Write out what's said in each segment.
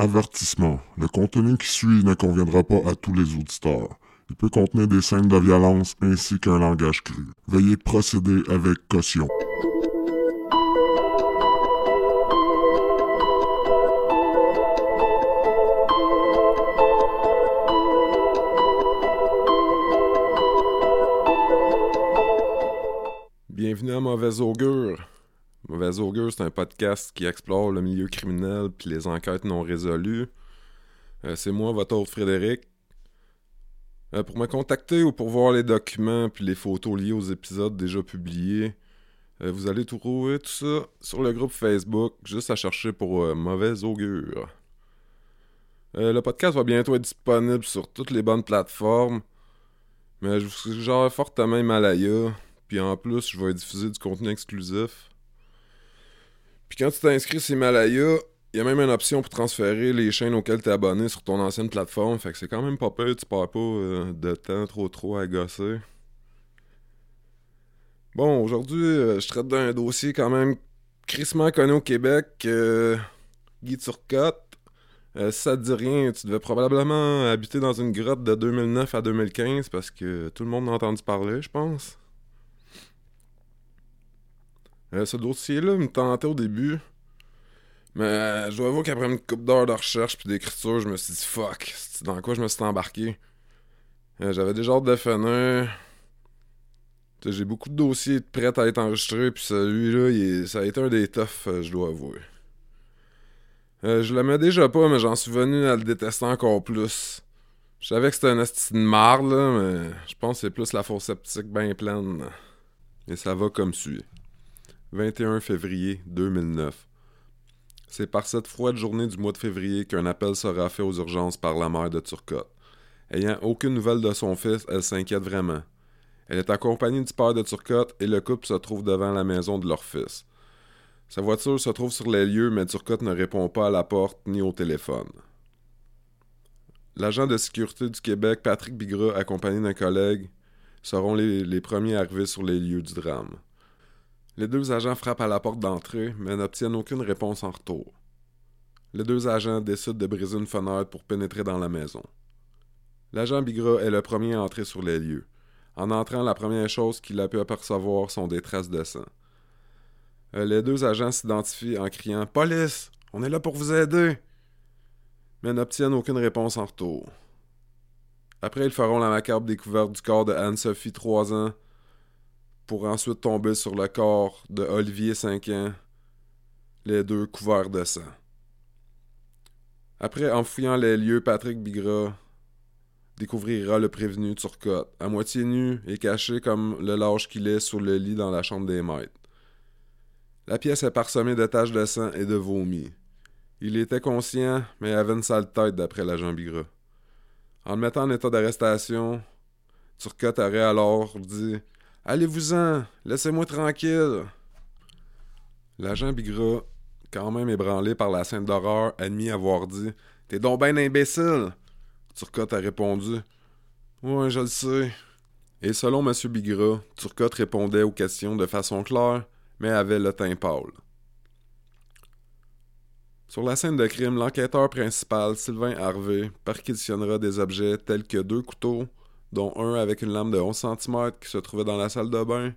Avertissement. Le contenu qui suit ne conviendra pas à tous les auditeurs. Il peut contenir des scènes de violence ainsi qu'un langage cru. Veuillez procéder avec caution. Bienvenue à Mauvaise Augure. Mauvaise Augure, c'est un podcast qui explore le milieu criminel puis les enquêtes non résolues. Euh, c'est moi, votre hôte Frédéric. Euh, pour me contacter ou pour voir les documents puis les photos liées aux épisodes déjà publiés, euh, vous allez trouver tout ça sur le groupe Facebook, juste à chercher pour Mauvaise Augure. le podcast va bientôt être disponible sur toutes les bonnes plateformes, mais je vous suggère fortement Himalaya. Puis en plus, je vais diffuser du contenu exclusif. Puis quand tu t'inscris sur Himalaya, il y a même une option pour transférer les chaînes auxquelles tu es abonné sur ton ancienne plateforme. Fait que c'est quand même pas peur, tu perds pas euh, de temps trop trop à gosser. Bon, aujourd'hui, euh, je traite d'un dossier quand même crissement connu au Québec. Euh, Guy Turcotte. ça te dit rien, tu devais probablement habiter dans une grotte de 2009 à 2015 parce que tout le monde a entendu parler, je pense. Euh, ce dossier-là me tentait au début. Mais euh, je dois avouer qu'après une couple d'heures de recherche puis d'écriture, je me suis dit fuck, c'est dans quoi je me suis embarqué? Euh, j'avais déjà hâte de finir. J'ai beaucoup de dossiers prêts à être enregistrés, puis celui-là, ça a été un des toughs, je dois avouer. je l'aimais déjà pas, mais j'en suis venu à le détester encore plus. Je savais que c'était un esti de marde, là, mais je pense que c'est plus la fosse sceptique bien pleine. Et ça va comme suit. 21 février 2009. C'est par cette froide journée du mois de février qu'un appel sera fait aux urgences par la mère de Turcotte. Ayant aucune nouvelle de son fils, elle s'inquiète vraiment. Elle est accompagnée du père de Turcotte et le couple se trouve devant la maison de leur fils. Sa voiture se trouve sur les lieux, mais Turcotte ne répond pas à la porte ni au téléphone. L'agent de sécurité du Québec, Patrick Bigras, accompagné d'un collègue, seront les, les premiers arrivés sur les lieux du drame. Les deux agents frappent à la porte d'entrée, mais n'obtiennent aucune réponse en retour. Les deux agents décident de briser une fenêtre pour pénétrer dans la maison. L'agent Bigra est le premier à entrer sur les lieux. En entrant, la première chose qu'il a pu apercevoir sont des traces de sang. Euh, les deux agents s'identifient en criant Police On est là pour vous aider mais n'obtiennent aucune réponse en retour. Après, ils feront la macabre découverte du corps de Anne-Sophie, 3 ans, pour ensuite tomber sur le corps de Olivier 5 ans, les deux couverts de sang. Après, en fouillant les lieux, Patrick Bigra découvrira le prévenu Turcotte, à moitié nu et caché comme le lâche qu'il est sur le lit dans la chambre des maîtres. La pièce est parsemée de taches de sang et de vomi. Il était conscient, mais avait une sale tête d'après l'agent Bigra. En le mettant en état d'arrestation, Turcotte aurait alors dit Allez-vous-en, laissez-moi tranquille. L'agent Bigra, quand même ébranlé par la scène d'horreur, admis avoir dit T'es donc ben imbécile. Turcotte a répondu Ouais, je le sais. Et selon M. Bigra, Turcotte répondait aux questions de façon claire, mais avait le teint pâle. Sur la scène de crime, l'enquêteur principal, Sylvain Harvey, perquisitionnera des objets tels que deux couteaux, dont un avec une lame de 11 cm qui se trouvait dans la salle de bain,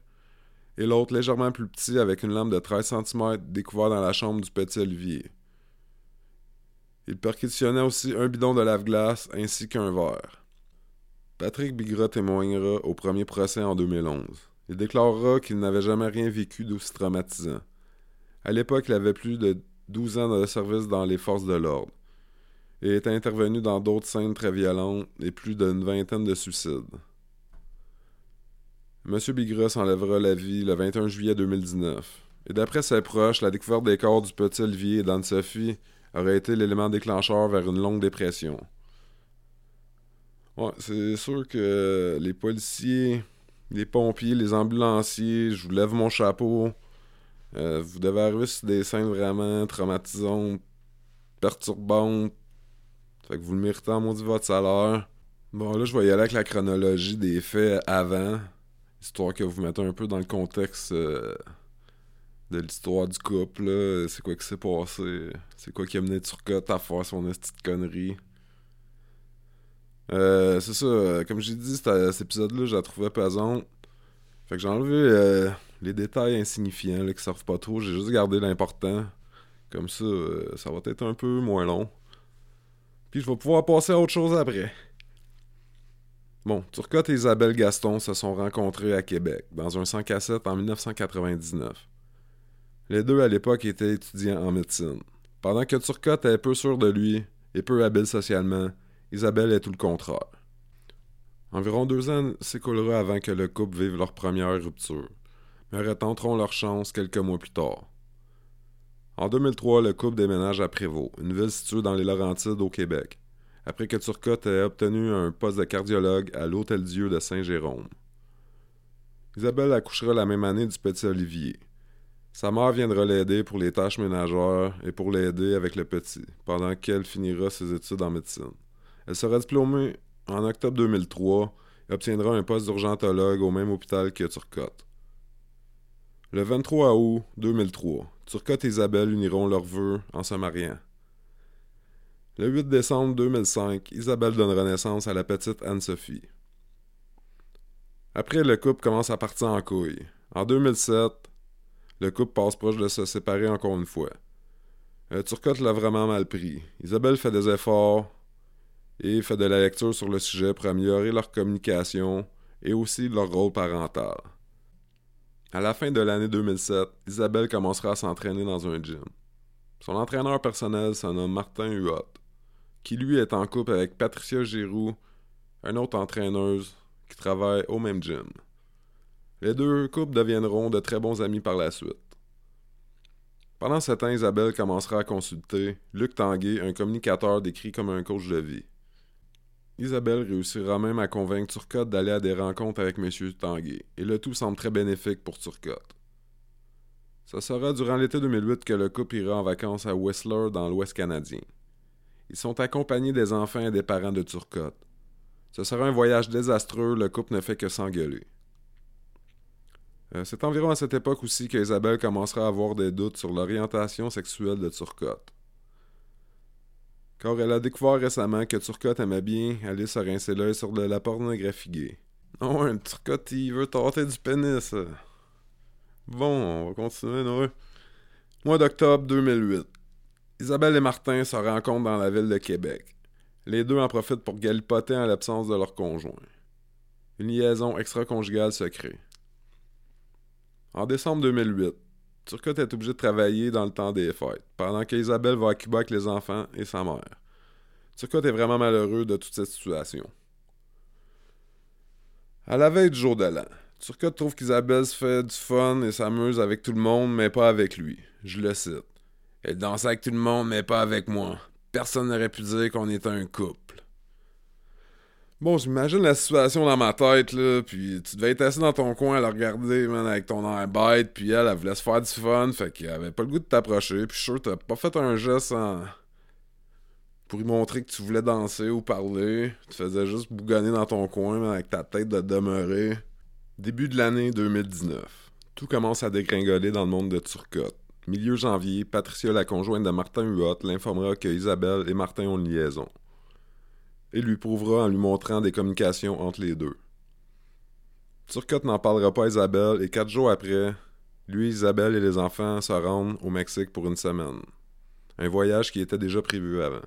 et l'autre légèrement plus petit avec une lame de 13 cm découvert dans la chambre du petit Olivier. Il perquisitionna aussi un bidon de lave-glace ainsi qu'un verre. Patrick Bigra témoignera au premier procès en 2011. Il déclarera qu'il n'avait jamais rien vécu d'aussi traumatisant. À l'époque, il avait plus de 12 ans de service dans les forces de l'ordre et est intervenu dans d'autres scènes très violentes et plus d'une vingtaine de suicides. M. Bigra s'enlèvera la vie le 21 juillet 2019. Et d'après ses proches, la découverte des corps du petit Olivier et d'Anne-Sophie aurait été l'élément déclencheur vers une longue dépression. C'est sûr que les policiers, les pompiers, les ambulanciers, je vous lève mon chapeau. Euh, vous devez arriver sur des scènes vraiment traumatisantes, perturbantes, fait que vous le méritez en maudit votre salaire. Bon, là, je vais y aller avec la chronologie des faits avant, histoire que vous mettez un peu dans le contexte euh, de l'histoire du couple. C'est quoi qui s'est passé? C'est quoi qui a mené Turcotte à faire son petite connerie? Euh, c'est ça, comme j'ai dit, cet épisode-là, je la trouvais pesante. Fait que j'ai enlevé euh, les détails insignifiants là, qui servent pas trop. J'ai juste gardé l'important. Comme ça, euh, ça va être un peu moins long. Puis je vais pouvoir passer à autre chose après. Bon, Turcotte et Isabelle Gaston se sont rencontrés à Québec, dans un 100 cassette en 1999. Les deux, à l'époque, étaient étudiants en médecine. Pendant que Turcotte est peu sûr de lui et peu habile socialement, Isabelle est tout le contraire. Environ deux ans s'écoulera avant que le couple vive leur première rupture, mais retenteront leur chance quelques mois plus tard. En 2003, le couple déménage à Prévost, une ville située dans les Laurentides au Québec après que Turcotte ait obtenu un poste de cardiologue à l'Hôtel-Dieu de Saint-Jérôme. Isabelle accouchera la même année du petit Olivier. Sa mère viendra l'aider pour les tâches ménagères et pour l'aider avec le petit, pendant qu'elle finira ses études en médecine. Elle sera diplômée en octobre 2003 et obtiendra un poste d'urgentologue au même hôpital que Turcotte. Le 23 août 2003, Turcotte et Isabelle uniront leurs vœux en se mariant. Le 8 décembre 2005, Isabelle donnera naissance à la petite Anne-Sophie. Après, le couple commence à partir en couille. En 2007, le couple passe proche de se séparer encore une fois. Euh, Turcotte l'a vraiment mal pris. Isabelle fait des efforts et fait de la lecture sur le sujet pour améliorer leur communication et aussi leur rôle parental. À la fin de l'année 2007, Isabelle commencera à s'entraîner dans un gym. Son entraîneur personnel se nomme Martin Huot qui lui est en couple avec Patricia Giroux, une autre entraîneuse qui travaille au même gym. Les deux couples deviendront de très bons amis par la suite. Pendant ce temps, Isabelle commencera à consulter Luc Tanguay, un communicateur décrit comme un coach de vie. Isabelle réussira même à convaincre Turcotte d'aller à des rencontres avec M. Tanguay, et le tout semble très bénéfique pour Turcotte. Ce sera durant l'été 2008 que le couple ira en vacances à Whistler dans l'Ouest canadien. Ils sont accompagnés des enfants et des parents de Turcotte. Ce sera un voyage désastreux, le couple ne fait que s'engueuler. Euh, c'est environ à cette époque aussi qu'Isabelle commencera à avoir des doutes sur l'orientation sexuelle de Turcotte. Car elle a découvert récemment que Turcotte aimait bien aller se rincer l'œil sur de la pornographie gay. Non, un Turcotte, il veut tenter du pénis. Bon, on va continuer, non? Mois d'octobre 2008. Isabelle et Martin se rencontrent dans la ville de Québec. Les deux en profitent pour galipoter en l'absence de leur conjoint. Une liaison extra-conjugale se crée. En décembre 2008, Turcotte est obligé de travailler dans le temps des fêtes, pendant qu'Isabelle va à Cuba avec les enfants et sa mère. Turcotte est vraiment malheureux de toute cette situation? À la veille du jour de l'an, Turcotte trouve qu'Isabelle se fait du fun et s'amuse avec tout le monde, mais pas avec lui? Je le cite. Elle dansait avec tout le monde, mais pas avec moi. Personne n'aurait pu dire qu'on était un couple. Bon, j'imagine la situation dans ma tête, là, puis tu devais être assis dans ton coin à la regarder, man, avec ton air bête, puis elle, elle voulait se faire du fun, fait qu'elle avait pas le goût de t'approcher, puis je suis sûr t'as pas fait un geste en... pour lui montrer que tu voulais danser ou parler. Tu faisais juste bougonner dans ton coin, avec ta tête de demeurer. Début de l'année 2019. Tout commence à dégringoler dans le monde de Turcotte. Milieu janvier, Patricia, la conjointe de Martin Huot, l'informera que Isabelle et Martin ont une liaison. Et lui prouvera en lui montrant des communications entre les deux. Turcotte n'en parlera pas à Isabelle et quatre jours après, lui, Isabelle et les enfants se rendent au Mexique pour une semaine. Un voyage qui était déjà prévu avant.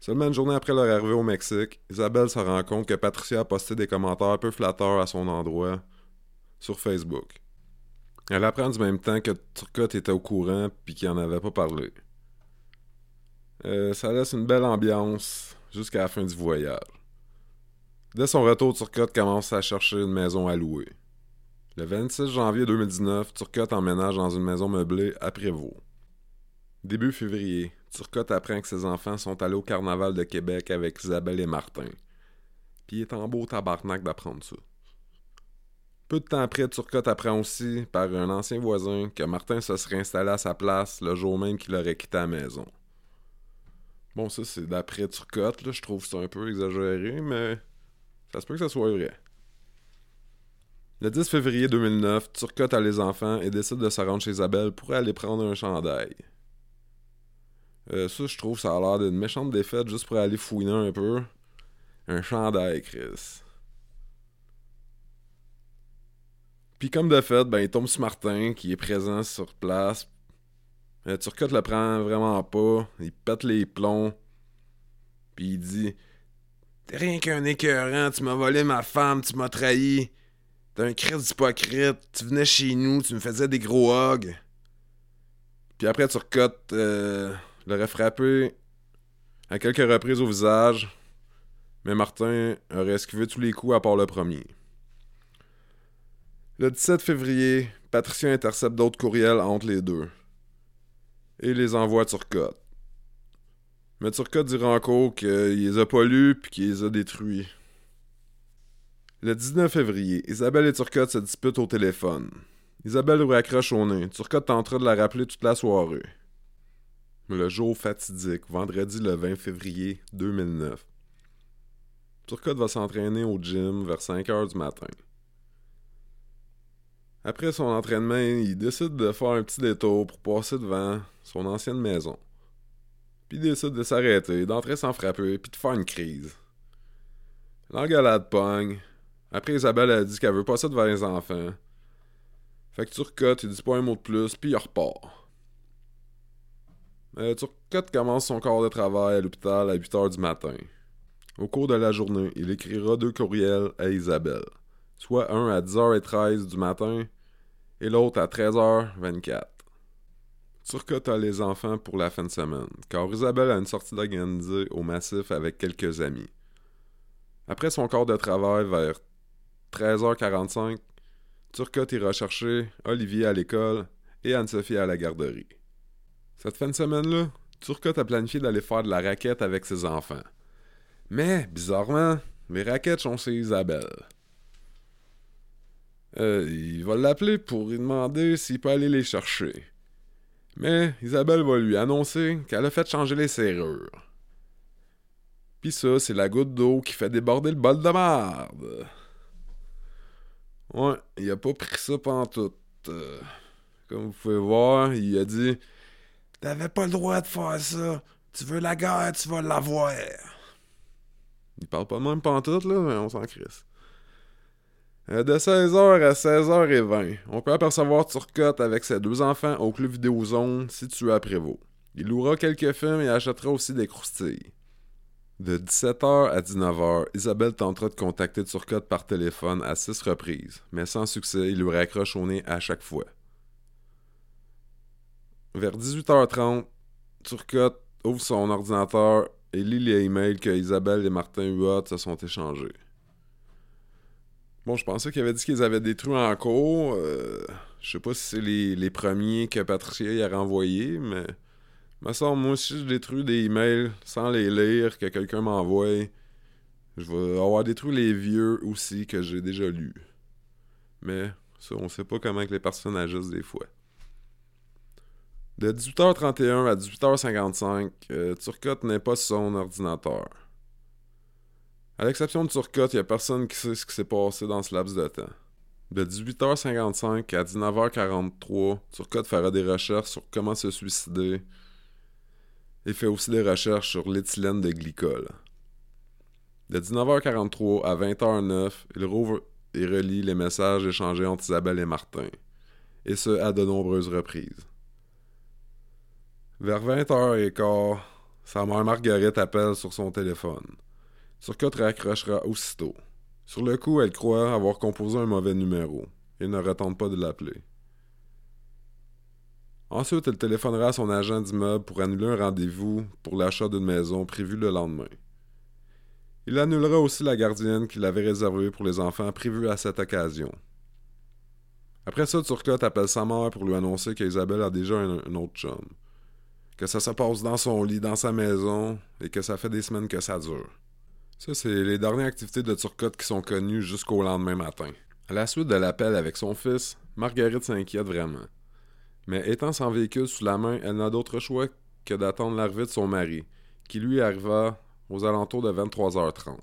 Seulement une journée après leur arrivée au Mexique, Isabelle se rend compte que Patricia a posté des commentaires peu flatteurs à son endroit sur Facebook. Elle apprend du même temps que Turcotte était au courant puis qu'il en avait pas parlé. Euh, ça laisse une belle ambiance jusqu'à la fin du voyage. Dès son retour, Turcotte commence à chercher une maison à louer. Le 26 janvier 2019, Turcotte emménage dans une maison meublée à Prévost. Début février, Turcotte apprend que ses enfants sont allés au carnaval de Québec avec Isabelle et Martin. Puis il est en beau tabarnak d'apprendre ça. Peu de temps après, Turcotte apprend aussi, par un ancien voisin, que Martin se serait installé à sa place le jour même qu'il aurait quitté la maison. Bon, ça, c'est d'après Turcotte, là. Je trouve ça un peu exagéré, mais ça se peut que ça soit vrai. Le 10 février 2009, Turcotte a les enfants et décide de se rendre chez Isabelle pour aller prendre un chandail. Euh, ça, je trouve, ça a l'air d'une méchante défaite juste pour aller fouiner un peu. Un chandail, Chris. Puis comme de fait, ben, il tombe sur Martin, qui est présent sur place. Euh, Turcotte le prend vraiment pas. Il pète les plombs. Puis il dit T'es rien qu'un écœurant, tu m'as volé ma femme, tu m'as trahi. T'es un Christ hypocrite, tu venais chez nous, tu me faisais des gros hogs. Puis après, Turcotte l'aurait frappé à quelques reprises au visage. Mais Martin aurait esquivé tous les coups à part le premier. Le 17 février, Patricia intercepte d'autres courriels entre les deux et les envoie à Turcotte. Mais Turcotte dira encore qu'il les a pas lus puis qu'il les a détruits. Le 19 février, Isabelle et Turcotte se disputent au téléphone. Isabelle lui accroche au nez. Turcotte tentera de la rappeler toute la soirée. Le jour fatidique, vendredi le 20 février 2009. Turcotte va s'entraîner au gym vers 5 heures du matin. Après son entraînement, il décide de faire un petit détour pour passer devant son ancienne maison. Puis il décide de s'arrêter, d'entrer sans frapper, puis de faire une crise. L'engalade pogne. Après, Isabelle a dit qu'elle veut passer devant les enfants. Fait que Turcotte, il dit pas un mot de plus, puis il repart. Euh, Turcotte commence son corps de travail à l'hôpital à 8 h du matin. Au cours de la journée, il écrira deux courriels à Isabelle soit un à 10h13 du matin et l'autre à 13h24. Turcotte a les enfants pour la fin de semaine, car Isabelle a une sortie d'organiser au massif avec quelques amis. Après son corps de travail vers 13h45, Turcotte ira chercher Olivier à l'école et Anne-Sophie à la garderie. Cette fin de semaine-là, Turcotte a planifié d'aller faire de la raquette avec ses enfants. Mais, bizarrement, les raquettes sont chez Isabelle. Euh, il va l'appeler pour lui demander s'il peut aller les chercher. Mais Isabelle va lui annoncer qu'elle a fait changer les serrures. Pis ça, c'est la goutte d'eau qui fait déborder le bol de merde. Ouais, il a pas pris ça pantoute. Euh, comme vous pouvez voir, il a dit T'avais pas le droit de faire ça. Tu veux la guerre, tu vas l'avoir. Il parle pas même pantoute, là, mais on s'en crisse. Euh, de 16h à 16h20, on peut apercevoir Turcotte avec ses deux enfants au club Vidéozone situé à Prévost. Il louera quelques films et achètera aussi des croustilles. De 17h à 19h, Isabelle tentera de contacter Turcotte par téléphone à six reprises, mais sans succès, il lui raccroche au nez à chaque fois. Vers 18h30, Turcotte ouvre son ordinateur et lit les emails que Isabelle et Martin Huot se sont échangés. Bon, je pensais qu'il avait dit qu'ils avaient détruit en cours. Euh, je sais pas si c'est les, premiers que Patricia y a renvoyés, mais. Me semble, moi, si je détruis des emails sans les lire, que quelqu'un m'envoie, je vais avoir détruit les vieux aussi que j'ai déjà lus. Mais ça, on sait pas comment que les personnes agissent des fois. De 18h31 à 18h55, euh, Turcotte n'est pas sur son ordinateur. À l'exception de Turcotte, il n'y a personne qui sait ce qui s'est passé dans ce laps de temps. De 18h55 à 19h43, Turcotte fera des recherches sur comment se suicider et fait aussi des recherches sur l'éthylène de glycol. De 19h43 à 20h09, il rouvre et relie les messages échangés entre Isabelle et Martin, et ce à de nombreuses reprises. Vers 20h15, sa mère Marguerite appelle sur son téléphone. Turcotte raccrochera aussitôt. Sur le coup, elle croit avoir composé un mauvais numéro et ne retente pas de l'appeler. Ensuite, elle téléphonera à son agent d'immeuble pour annuler un rendez-vous pour l'achat d'une maison prévu le lendemain. Il annulera aussi la gardienne qu'il avait réservée pour les enfants prévue à cette occasion. Après ça, Turcotte appelle sa mère pour lui annoncer qu'Isabelle a déjà un, un, autre chum. Que ça se passe dans son lit, dans sa maison, et que ça fait des semaines que ça dure. Ça, c'est les dernières activités de Turcotte qui sont connues jusqu'au lendemain matin. À la suite de l'appel avec son fils, Marguerite s'inquiète vraiment. Mais étant sans véhicule sous la main, elle n'a d'autre choix que d'attendre l'arrivée de son mari, qui lui arriva aux alentours de 23h30.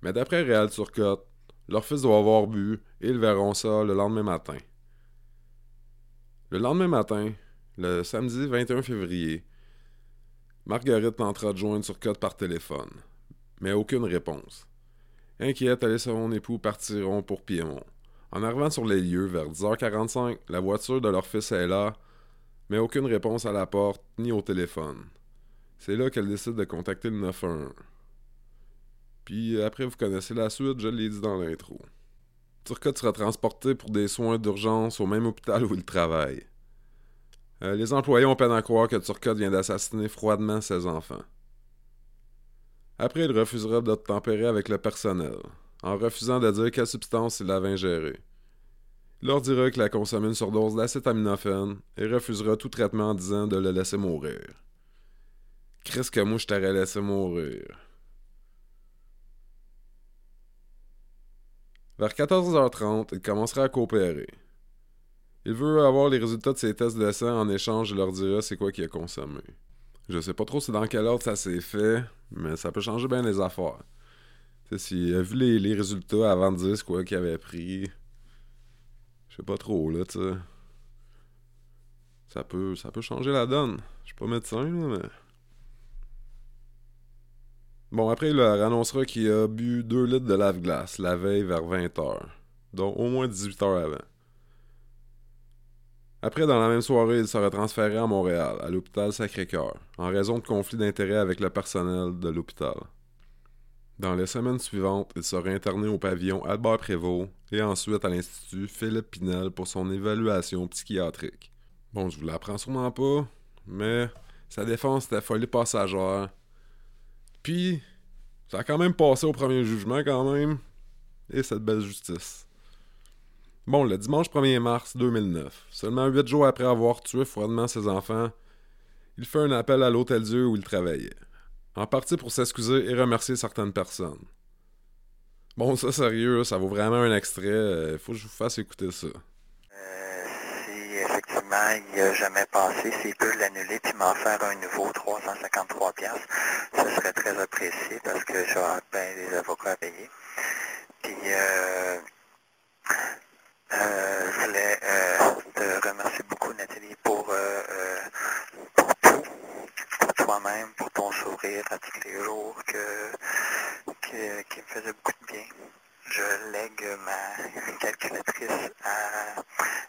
Mais d'après Réal Turcotte, Leur fils doit avoir bu et ils verront ça le lendemain matin. Le lendemain matin, le samedi 21 février, Marguerite tentera de joindre Turcotte par téléphone, mais aucune réponse. Inquiète, elle et son époux partiront pour Piémont. En arrivant sur les lieux vers 10h45, la voiture de leur fils est là, mais aucune réponse à la porte ni au téléphone. C'est là qu'elle décide de contacter le 911. Puis après, vous connaissez la suite, je l'ai dit dans l'intro. Turcotte sera transporté pour des soins d'urgence au même hôpital où il travaille. Euh, les employés ont peine à croire que Turcotte vient d'assassiner froidement ses enfants. Après, il refusera de tempérer avec le personnel, en refusant de dire quelle substance il avait ingérée. Il leur dira qu'il a consommé une surdose d'acétaminophène et refusera tout traitement en disant de le laisser mourir. Chris que moi je t'aurais laissé mourir. Vers 14h30, il commencera à coopérer. Il veut avoir les résultats de ses tests de sang en échange, il leur dira c'est quoi qu'il a consommé. Je sais pas trop c'est dans quel ordre ça s'est fait, mais ça peut changer bien les affaires. S'il a vu les, résultats avant de dire c'est quoi qu'il avait pris, je sais pas trop, là, tu sais. Ça peut, ça peut changer la donne. Je suis pas médecin, là, mais... Bon, après, il leur annoncera qu'il a bu 2 litres de lave-glace la veille vers 20h, donc au moins 18 heures avant. Après, dans la même soirée, il sera transféré à Montréal, à l'hôpital Sacré-Cœur, en raison de conflits d'intérêts avec le personnel de l'hôpital. Dans les semaines suivantes, il sera interné au pavillon Albert Prévost et ensuite à l'Institut Philippe Pinel pour son évaluation psychiatrique. Bon, je vous l'apprends sûrement pas, mais sa défense était folie passagère puis, ça a quand même passé au premier jugement, quand même. Et cette belle justice. Bon, le dimanche 1er mars 2009, seulement huit jours après avoir tué froidement ses enfants, il fait un appel à l'Hôtel Dieu où il travaillait. En partie pour s'excuser et remercier certaines personnes. Bon, ça, sérieux, ça vaut vraiment un extrait. Il euh, faut que je vous fasse écouter ça il n'a jamais passé. S'il peut l'annuler puis m'en faire un nouveau 353 pièces, ce serait très apprécié parce que j'aurais bien des avocats à payer. Puis euh, euh, je voulais euh, te remercier beaucoup Nathalie pour, pour tout, pour toi-même, pour ton sourire à tous les jours que, qui me faisait beaucoup de bien. Je lègue ma calculatrice à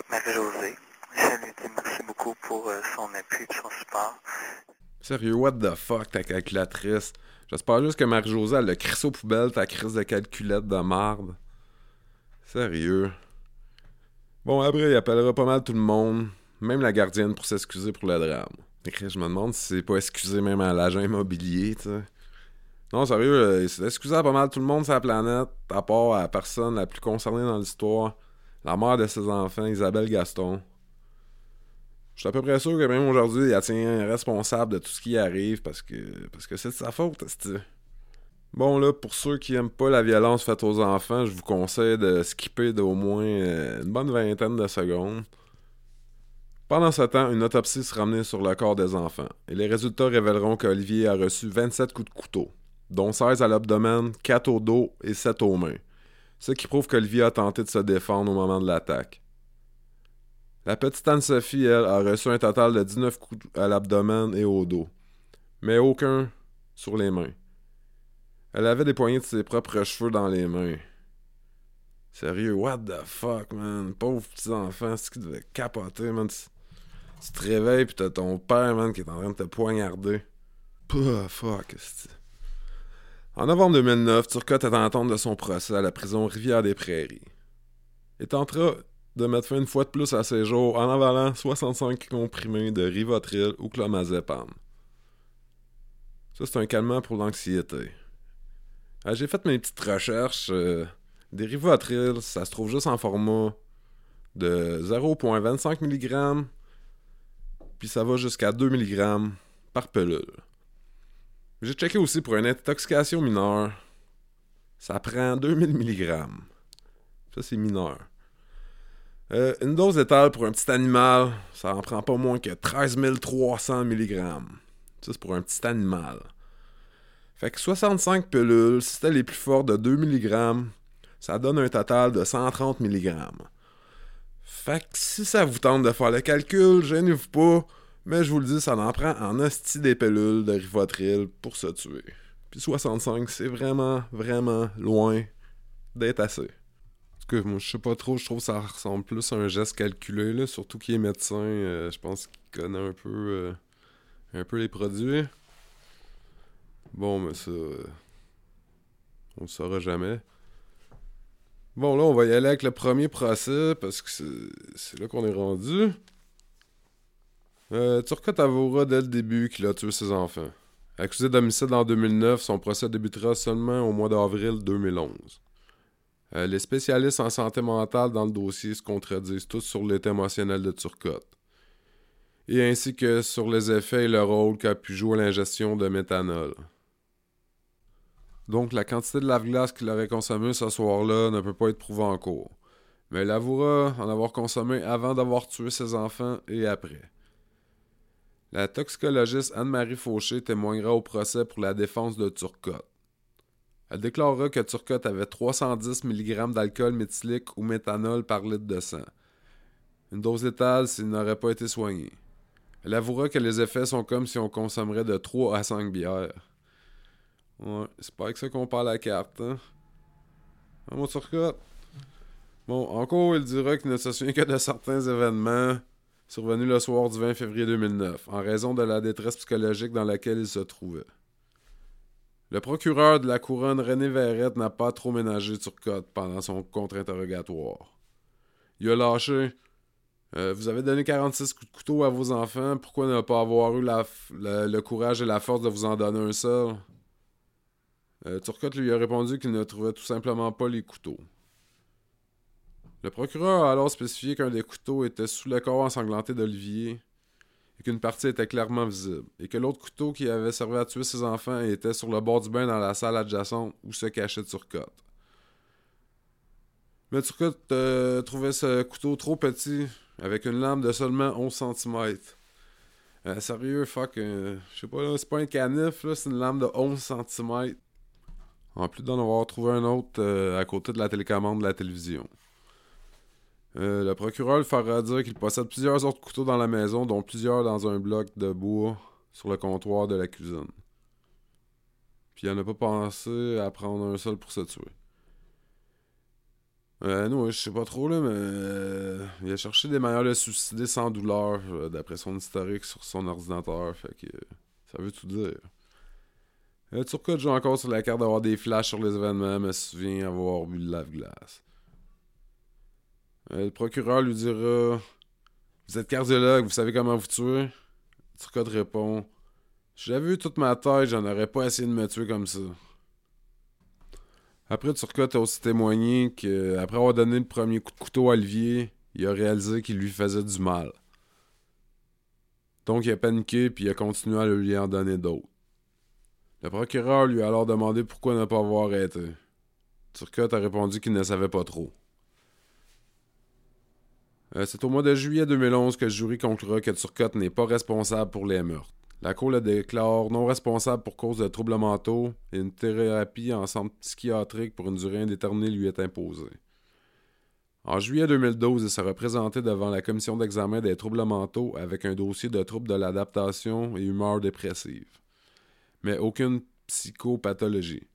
Marie-Josée. Salut, merci beaucoup pour euh, son appui et son support. Sérieux, what the fuck, ta calculatrice? J'espère juste que Marie-Josée, elle a crissé aux poubelles ta crise de calculette de marde. Sérieux. Bon, après, il appellera pas mal tout le monde, même la gardienne, pour s'excuser pour le drame. je me demande si c'est pas excusé même à l'agent immobilier, tu sais. Non, sérieux, euh, il s'est excusé à pas mal tout le monde sur la planète, à part à la personne la plus concernée dans l'histoire, la mère de ses enfants, Isabelle Gaston. Je suis à peu près sûr que même aujourd'hui, il tient responsable de tout ce qui arrive parce que parce que c'est de sa faute, Bon là, pour ceux qui aiment pas la violence faite aux enfants, je vous conseille de skipper d'au moins euh, une bonne vingtaine de secondes. Pendant ce temps, une autopsie sera menée sur le corps des enfants, et les résultats révéleront qu'Olivier a reçu 27 coups de couteau, dont 16 à l'abdomen, 4 au dos et 7 aux mains, ce qui prouve qu'Olivier a tenté de se défendre au moment de l'attaque. La petite Anne-Sophie, elle, a reçu un total de 19 coups à l'abdomen et au dos, mais aucun sur les mains. Elle avait des poignées de ses propres cheveux dans les mains. Sérieux, what the fuck, man? Pauvre petit enfant, c'est ce qui devait capoter, man? Tu, te réveilles pis t'as ton père, man, qui est en train de te poignarder. Puh, fuck, En novembre 2009, Turcotte est en attente de son procès à la prison Rivière-des-Prairies. Il tentera de mettre fin une fois de plus à ses jours en avalant 65 comprimés de Rivotril ou Clomazepam. Ça, c'est un calmant pour l'anxiété. Ah, j'ai fait mes petites recherches. Euh, des Rivotril, ça se trouve juste en format de 0.25 mg, puis ça va jusqu'à 2 mg par pelule. J'ai checké aussi pour une intoxication mineure. Ça prend 2000 mg. Ça, c'est mineur. Euh, une dose d'étal pour un petit animal, ça en prend pas moins que 13 300 mg. Ça, c'est pour un petit animal. Fait que 65 pilules, si c'était les plus forts de 2 mg, ça donne un total de 130 mg. Fait que si ça vous tente de faire le calcul, gênez-vous pas, mais je vous le dis, ça en prend en hostie des pilules de Rivotril pour se tuer. Puis 65, c'est vraiment, vraiment loin d'être assez. Tout cas, moi, je sais pas trop, je trouve que ça ressemble plus à un geste calculé, là, surtout qu'il est médecin, euh, je pense qu'il connaît un peu, euh, un peu les produits. Bon, mais ça, euh, on le saura jamais. Bon, là, on va y aller avec le premier procès, parce que c'est- c'est là qu'on est rendu. Euh, Turcotte avouera dès le début qu'il a tué ses enfants. Accusé d'homicide en 2009, son procès débutera seulement au mois d'avril 2011. Euh, les spécialistes en santé mentale dans le dossier se contredisent tous sur l'état émotionnel de Turcotte, et ainsi que sur les effets et le rôle qu'a pu jouer l'ingestion de méthanol. Donc la quantité de lave-glace qu'il aurait consommé ce soir-là ne peut pas être prouvée en cours, mais il avouera en avoir consommé avant d'avoir tué ses enfants et après. La toxicologiste Anne-Marie Fauché témoignera au procès pour la défense de Turcotte. Elle déclarera que Turcotte avait 310 mg d'alcool méthylique ou méthanol par litre de sang. Une dose létale s'il n'aurait pas été soigné. Elle avouera que les effets sont comme si on consommerait de 3 à 5 bières. Ouais, c'est pas avec ça qu'on parle à carte, hein? Ah, mon Turcotte? Bon, encore, il dira qu'il ne se souvient que de certains événements survenus le soir du 20 février 2009, en raison de la détresse psychologique dans laquelle il se trouvait. Le procureur de la couronne René Verrette n'a pas trop ménagé Turcotte pendant son contre-interrogatoire. Il a lâché euh, Vous avez donné 46 coups de couteau à vos enfants, pourquoi ne pas avoir eu le courage et la force de vous en donner un seul euh, Turcotte lui a répondu qu'il ne trouvait tout simplement pas les couteaux. Le procureur a alors spécifié qu'un des couteaux était sous le corps ensanglanté d'Olivier et qu'une partie était clairement visible, et que l'autre couteau qui avait servi à tuer ses enfants était sur le bord du bain dans la salle adjacente où se cachait Turcotte. Mais Turcotte euh, trouvait ce couteau trop petit, avec une lame de seulement 11 cm. Euh, sérieux, fuck, je sais pas, c'est pas un canif, c'est une lame de 11 cm. En plus d'en avoir trouvé un autre euh, à côté de la télécommande de la télévision. Euh, le procureur le fera dire qu'il possède plusieurs autres couteaux dans la maison, dont plusieurs dans un bloc de bois sur le comptoir de la cuisine. Puis il n'a pas pensé à prendre un seul pour se tuer. Euh, non, je sais pas trop là, mais euh, il a cherché des manières de se suicider sans douleur, d'après son historique sur son ordinateur, fait que ça veut tout dire. Euh, Turcotte joue encore sur la carte d'avoir des flashs sur les événements, mais se souvient avoir bu de lave-glace. Euh, le procureur lui dira Vous êtes cardiologue, vous savez comment vous tuer? Turcotte répond j'avais eu toute ma taille, j'en aurais pas essayé de me tuer comme ça. Après, Turcotte a aussi témoigné qu'après avoir donné le premier coup de couteau à Olivier, il a réalisé qu'il lui faisait du mal. Donc il a paniqué puis il a continué à lui en donner d'autres. Le procureur lui a alors demandé pourquoi ne pas avoir arrêté. Turcotte a répondu qu'il ne savait pas trop. Euh, c'est au mois de juillet 2011 que le jury conclura que Turcotte n'est pas responsable pour les meurtres. La Cour le déclare non responsable pour cause de troubles mentaux et une thérapie en centre psychiatrique pour une durée indéterminée lui est imposée. En juillet 2012, il sera présenté devant la commission d'examen des troubles mentaux avec un dossier de troubles de l'adaptation et humeur dépressive, mais aucune psychopathologie.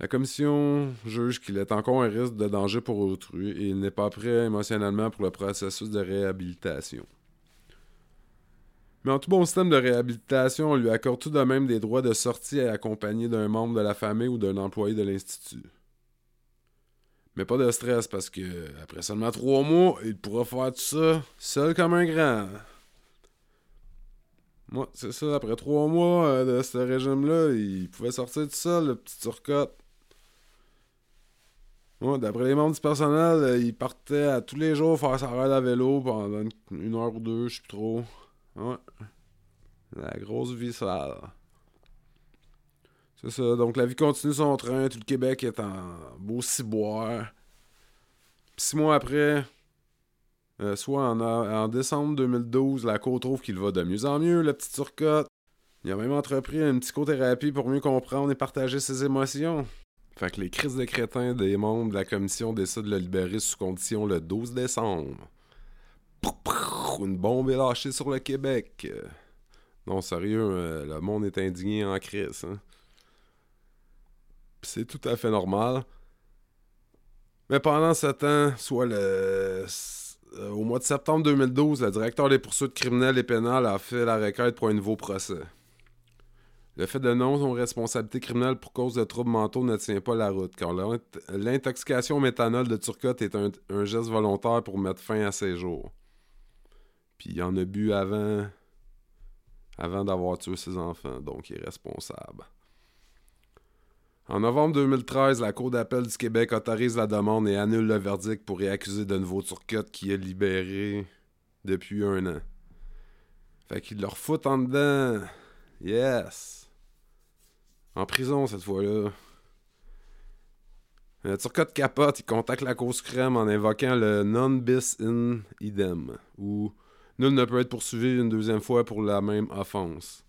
La commission juge qu'il est encore un risque de danger pour autrui et il n'est pas prêt émotionnellement pour le processus de réhabilitation. Mais en tout bon système de réhabilitation, on lui accorde tout de même des droits de sortie accompagnés d'un membre de la famille ou d'un employé de l'Institut. Mais pas de stress parce que après seulement trois mois, il pourra faire tout ça seul comme un grand. Moi, c'est ça, après trois mois euh, de ce régime-là, il pouvait sortir tout seul, le petit Turcotte. Ouais, d'après les membres du personnel, euh, il partait à tous les jours faire sa ride à vélo pendant une, heure ou deux, je sais plus trop. Ouais. La grosse vie sale. C'est ça, donc la vie continue son train, tout le Québec est en beau ciboire. Six mois après, euh, soit en, décembre 2012, la Cour trouve qu'il va de mieux en mieux, le petit Turcotte. Il a même entrepris une psychothérapie pour mieux comprendre et partager ses émotions. Fait que les crises de crétins des membres de la commission décident de le libérer sous condition le 12 décembre. Une bombe est lâchée sur le Québec. Non, sérieux, euh, le monde est indigné en crise. Hein? c'est tout à fait normal. Mais pendant ce temps, soit le. Euh, au mois de septembre 2012, le directeur des poursuites criminelles et pénales a fait la requête pour un nouveau procès. Le fait de non-responsabilité criminelle pour cause de troubles mentaux ne tient pas la route, car l'intoxication au méthanol de Turcotte est un, un, geste volontaire pour mettre fin à ses jours. Puis il en a bu avant, avant d'avoir tué ses enfants, donc il est responsable. En novembre 2013, la Cour d'appel du Québec autorise la demande et annule le verdict pour réaccuser de nouveau Turcotte qui est libéré depuis un an. Fait qu'il leur fout en dedans. Yes. En prison cette fois-là. Le Turcotte capote, il contacte la Cour suprême en invoquant le non bis in idem, ou nul ne peut être poursuivi une deuxième fois pour la même offense.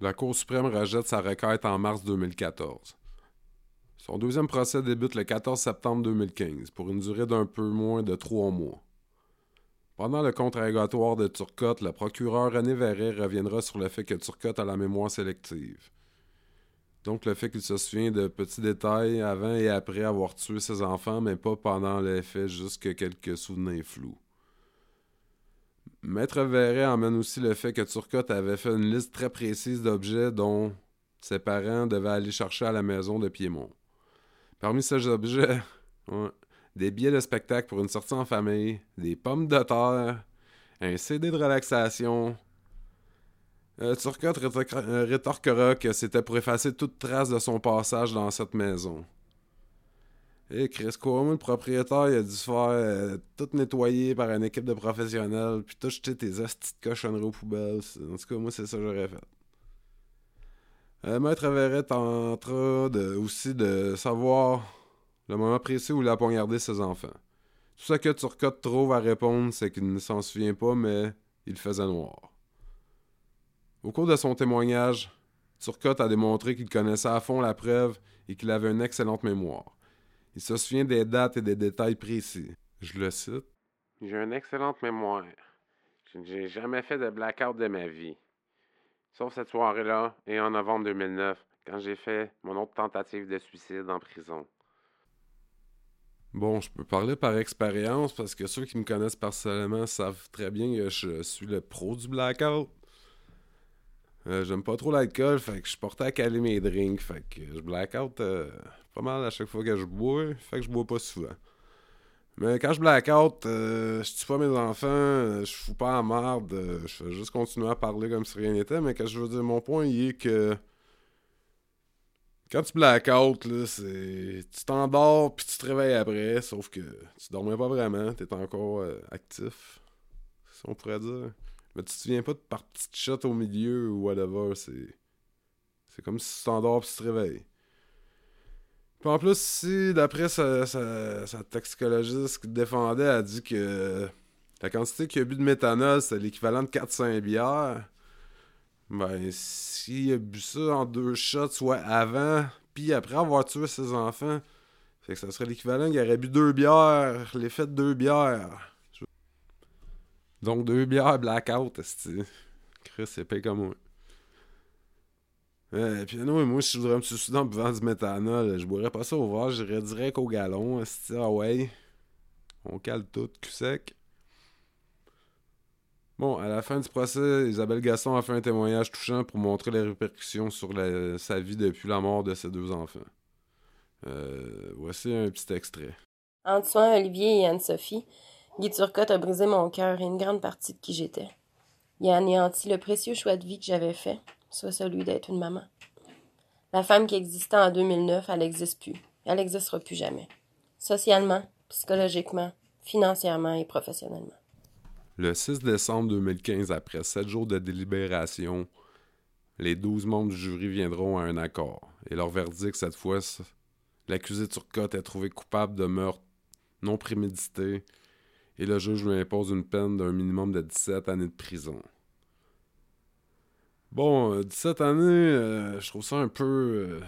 La Cour suprême rejette sa requête en mars 2014. Son deuxième procès débute le 14 septembre 2015 pour une durée d'un peu moins de trois mois. Pendant le contre-interrogatoire de Turcotte, le procureur René Verret reviendra sur le fait que Turcotte a la mémoire sélective. Donc le fait qu'il se souvient de petits détails avant et après avoir tué ses enfants, mais pas pendant les faits, juste que quelques souvenirs flous. Maître Verret emmène aussi le fait que Turcotte avait fait une liste très précise d'objets dont ses parents devaient aller chercher à la maison de Piémont. Parmi ces objets, des billets de spectacle pour une sortie en famille, des pommes de terre, un CD de relaxation. Euh, Turcotte euh, rétorquera que c'était pour effacer toute trace de son passage dans cette maison. Et Chris Cuomo, le propriétaire, il a dû se faire euh, tout nettoyer par une équipe de professionnels, puis tout jeter tes astuces de cochonneries aux poubelles. En tout cas, moi, c'est ça que j'aurais fait. Euh, Maître Verret tentera de, aussi de savoir le moment précis où il a poignardé ses enfants. Tout ce que Turcotte trouve à répondre, c'est qu'il ne s'en souvient pas, mais il faisait noir. Au cours de son témoignage, Turcotte a démontré qu'il connaissait à fond la preuve et qu'il avait une excellente mémoire. Il se souvient des dates et des détails précis. Je le cite. J'ai une excellente mémoire. Je n'ai jamais fait de blackout de ma vie. Sauf cette soirée-là et en novembre 2009, quand j'ai fait mon autre tentative de suicide en prison. Bon, je peux parler par expérience parce que ceux qui me connaissent personnellement savent très bien que je suis le pro du blackout. Euh, J'aime pas trop l'alcool, fait que je portais à caler mes drinks, fait que je blackout euh, pas mal à chaque fois que je bois, fait que je bois pas souvent. Mais quand je blackout, euh, je tue pas mes enfants, euh, je fous pas à merde, euh, je fais juste continuer à parler comme si rien n'était. Mais que je veux dire, mon point, il est que quand tu blackout, là, c'est. Tu t'endors puis tu te réveilles après, sauf que tu dormais pas vraiment, t'es encore actif. Si on pourrait dire. Mais tu te souviens pas de par petite shot au milieu ou whatever, c'est. C'est comme si tu t'endors puis tu te réveilles en plus, si d'après sa, toxicologiste qui défendait, a dit que la quantité qu'il a bu de méthanol, c'est l'équivalent de 4-5 bières. Ben, s'il a bu ça en deux shots, soit avant, puis après avoir tué ses enfants, fait que ça serait l'équivalent qu'il aurait bu deux bières, l'effet de deux bières. Donc deux bières blackout, c'est Chris, c'est pas comme moi. Euh, puis moi, si je voudrais me suicider en buvant du méthanol, je boirais pas ça au verre, j'irais direct au galon. Ah ouais, on cale tout, cul sec. Bon, à la fin du procès, Isabelle Gaston a fait un témoignage touchant pour montrer les répercussions sur sa vie depuis la mort de ses deux enfants. Euh, voici un petit extrait. En Olivier et Anne-Sophie, Guy Turcotte a brisé mon cœur et une grande partie de qui j'étais. Il a anéanti le précieux choix de vie que j'avais fait, soit celui d'être une maman. La femme qui existait en 2009, elle n'existe plus. Elle n'existera plus jamais. Socialement, psychologiquement, financièrement et professionnellement. Le 6 décembre 2015, après sept jours de délibération, les douze membres du jury viendront à un accord. Et leur verdict, cette fois, l'accusé Turcotte est trouvé coupable de meurtre non prémédité et le juge lui impose une peine d'un minimum de 17 années de prison. Bon, 17 euh, années, euh, je trouve ça un peu. Euh,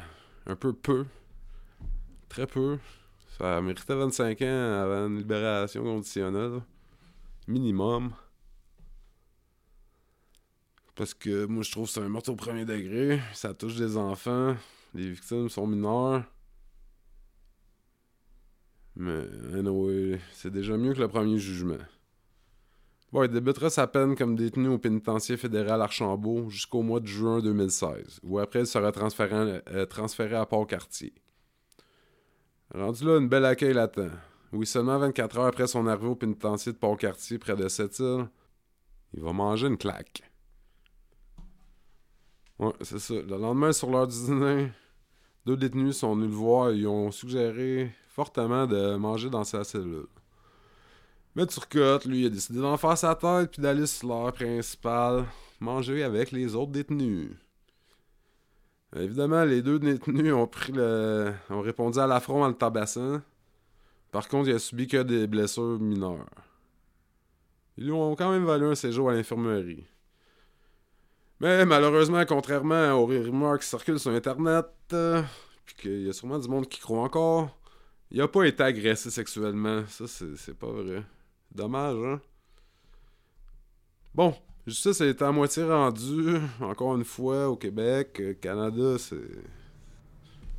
un peu peu. très peu. Ça méritait 25 ans avant une libération conditionnelle. Minimum. Parce que moi, je trouve que c'est un meurtre au premier degré. Ça touche des enfants. Les victimes sont mineures. Mais, anyway, c'est déjà mieux que le premier jugement. Bon, il débutera sa peine comme détenu au pénitencier fédéral Archambault jusqu'au mois de juin 2016, où après il sera transféré, euh, transféré à Port-Cartier. Rendu là, une belle accueil l'attend. Oui, seulement 24 heures après son arrivée au pénitencier de Port-Cartier, près de cette île, il va manger une claque. Ouais, c'est ça. Le lendemain, sur l'heure du dîner, deux détenus sont venus le voir et ils ont suggéré fortement de manger dans sa cellule. Mais Turcotte, lui, a décidé d'en faire sa tête puis d'aller sur l'heure principale, manger avec les autres détenus. Évidemment, les deux détenus ont pris le. ont répondu à l'affront en le tabassant. Par contre, il a subi que des blessures mineures. Ils lui ont quand même valu un séjour à l'infirmerie. Mais malheureusement, contrairement aux rumeurs qui circulent sur Internet, euh, puis qu'il y a sûrement du monde qui croit encore, il a pas été agressé sexuellement. Ça, c'est pas vrai. Dommage, hein? Bon, justice est à moitié rendu. Encore une fois, au Québec, euh, Canada, c'est.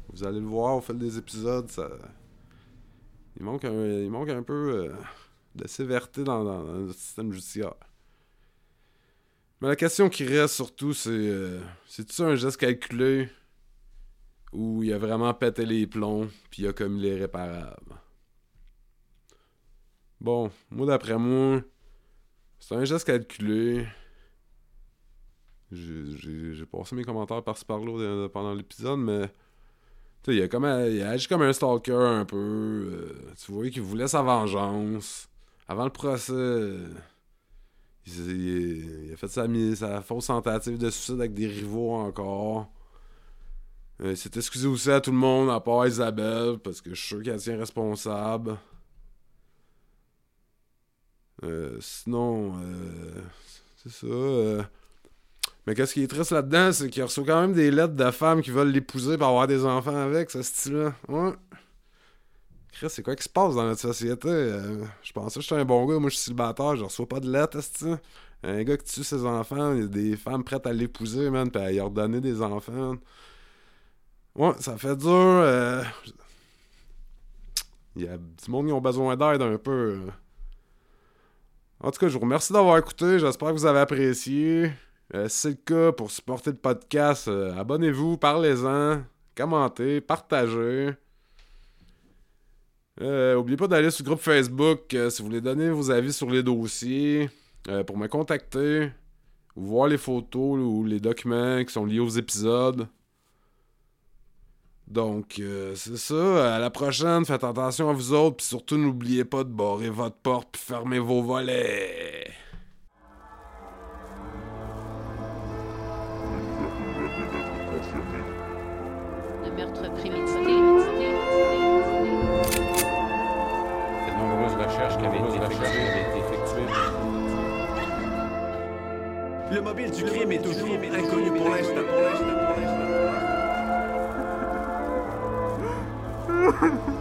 Vous allez le voir au fil des épisodes, ça. Il manque un, peu euh, de sévérité dans, dans, le système judiciaire. Mais la question qui reste surtout, c'est euh, c'est-tu un geste calculé ou il a vraiment pété les plombs puis il a commis l'irréparable? Bon, moi d'après moi, c'est un geste calculé. J'ai passé mes commentaires par-ci par-là pendant l'épisode, mais. Tu sais, il a, comme, il a agi comme un stalker un peu. Euh, tu vois qu'il voulait sa vengeance. Avant le procès. Il, a fait sa, sa, fausse tentative de suicide avec des rivaux encore. Euh, il s'est excusé aussi à tout le monde, à part Isabelle, parce que je suis sûr qu'elle tient responsable. Euh, sinon, euh, c'est ça. Mais qu'est-ce qui est triste là-dedans, c'est qu'il reçoit quand même des lettres de femmes qui veulent l'épouser pour avoir des enfants avec, ce style-là. Ouais c'est quoi qui se passe dans notre société? Euh, je pensais que j'étais un bon gars, moi je suis célibataire, je reçois pas de lettres, Un gars qui tue ses enfants, il y a des femmes prêtes à l'épouser, man, pis à y redonner des enfants. Ouais, ça fait dur. Euh, il y a du monde qui ont besoin d'aide un peu. En tout cas, je vous remercie d'avoir écouté. J'espère que vous avez apprécié. Euh, si c'est le cas, pour supporter le podcast, abonnez-vous, parlez-en, commentez, partagez. Euh, oubliez pas d'aller sur le groupe Facebook euh, si vous voulez donner vos avis sur les dossiers, euh, pour me contacter, ou voir les photos ou les documents qui sont liés aux épisodes. Donc, c'est ça. À la prochaine, faites attention à vous autres, puis surtout n'oubliez pas de barrer votre porte puis fermer vos volets. Le meurtre prémédité. qui avait été effectuée. Le mobile du crime est toujours inconnu pour l'instant. Ha ha ha!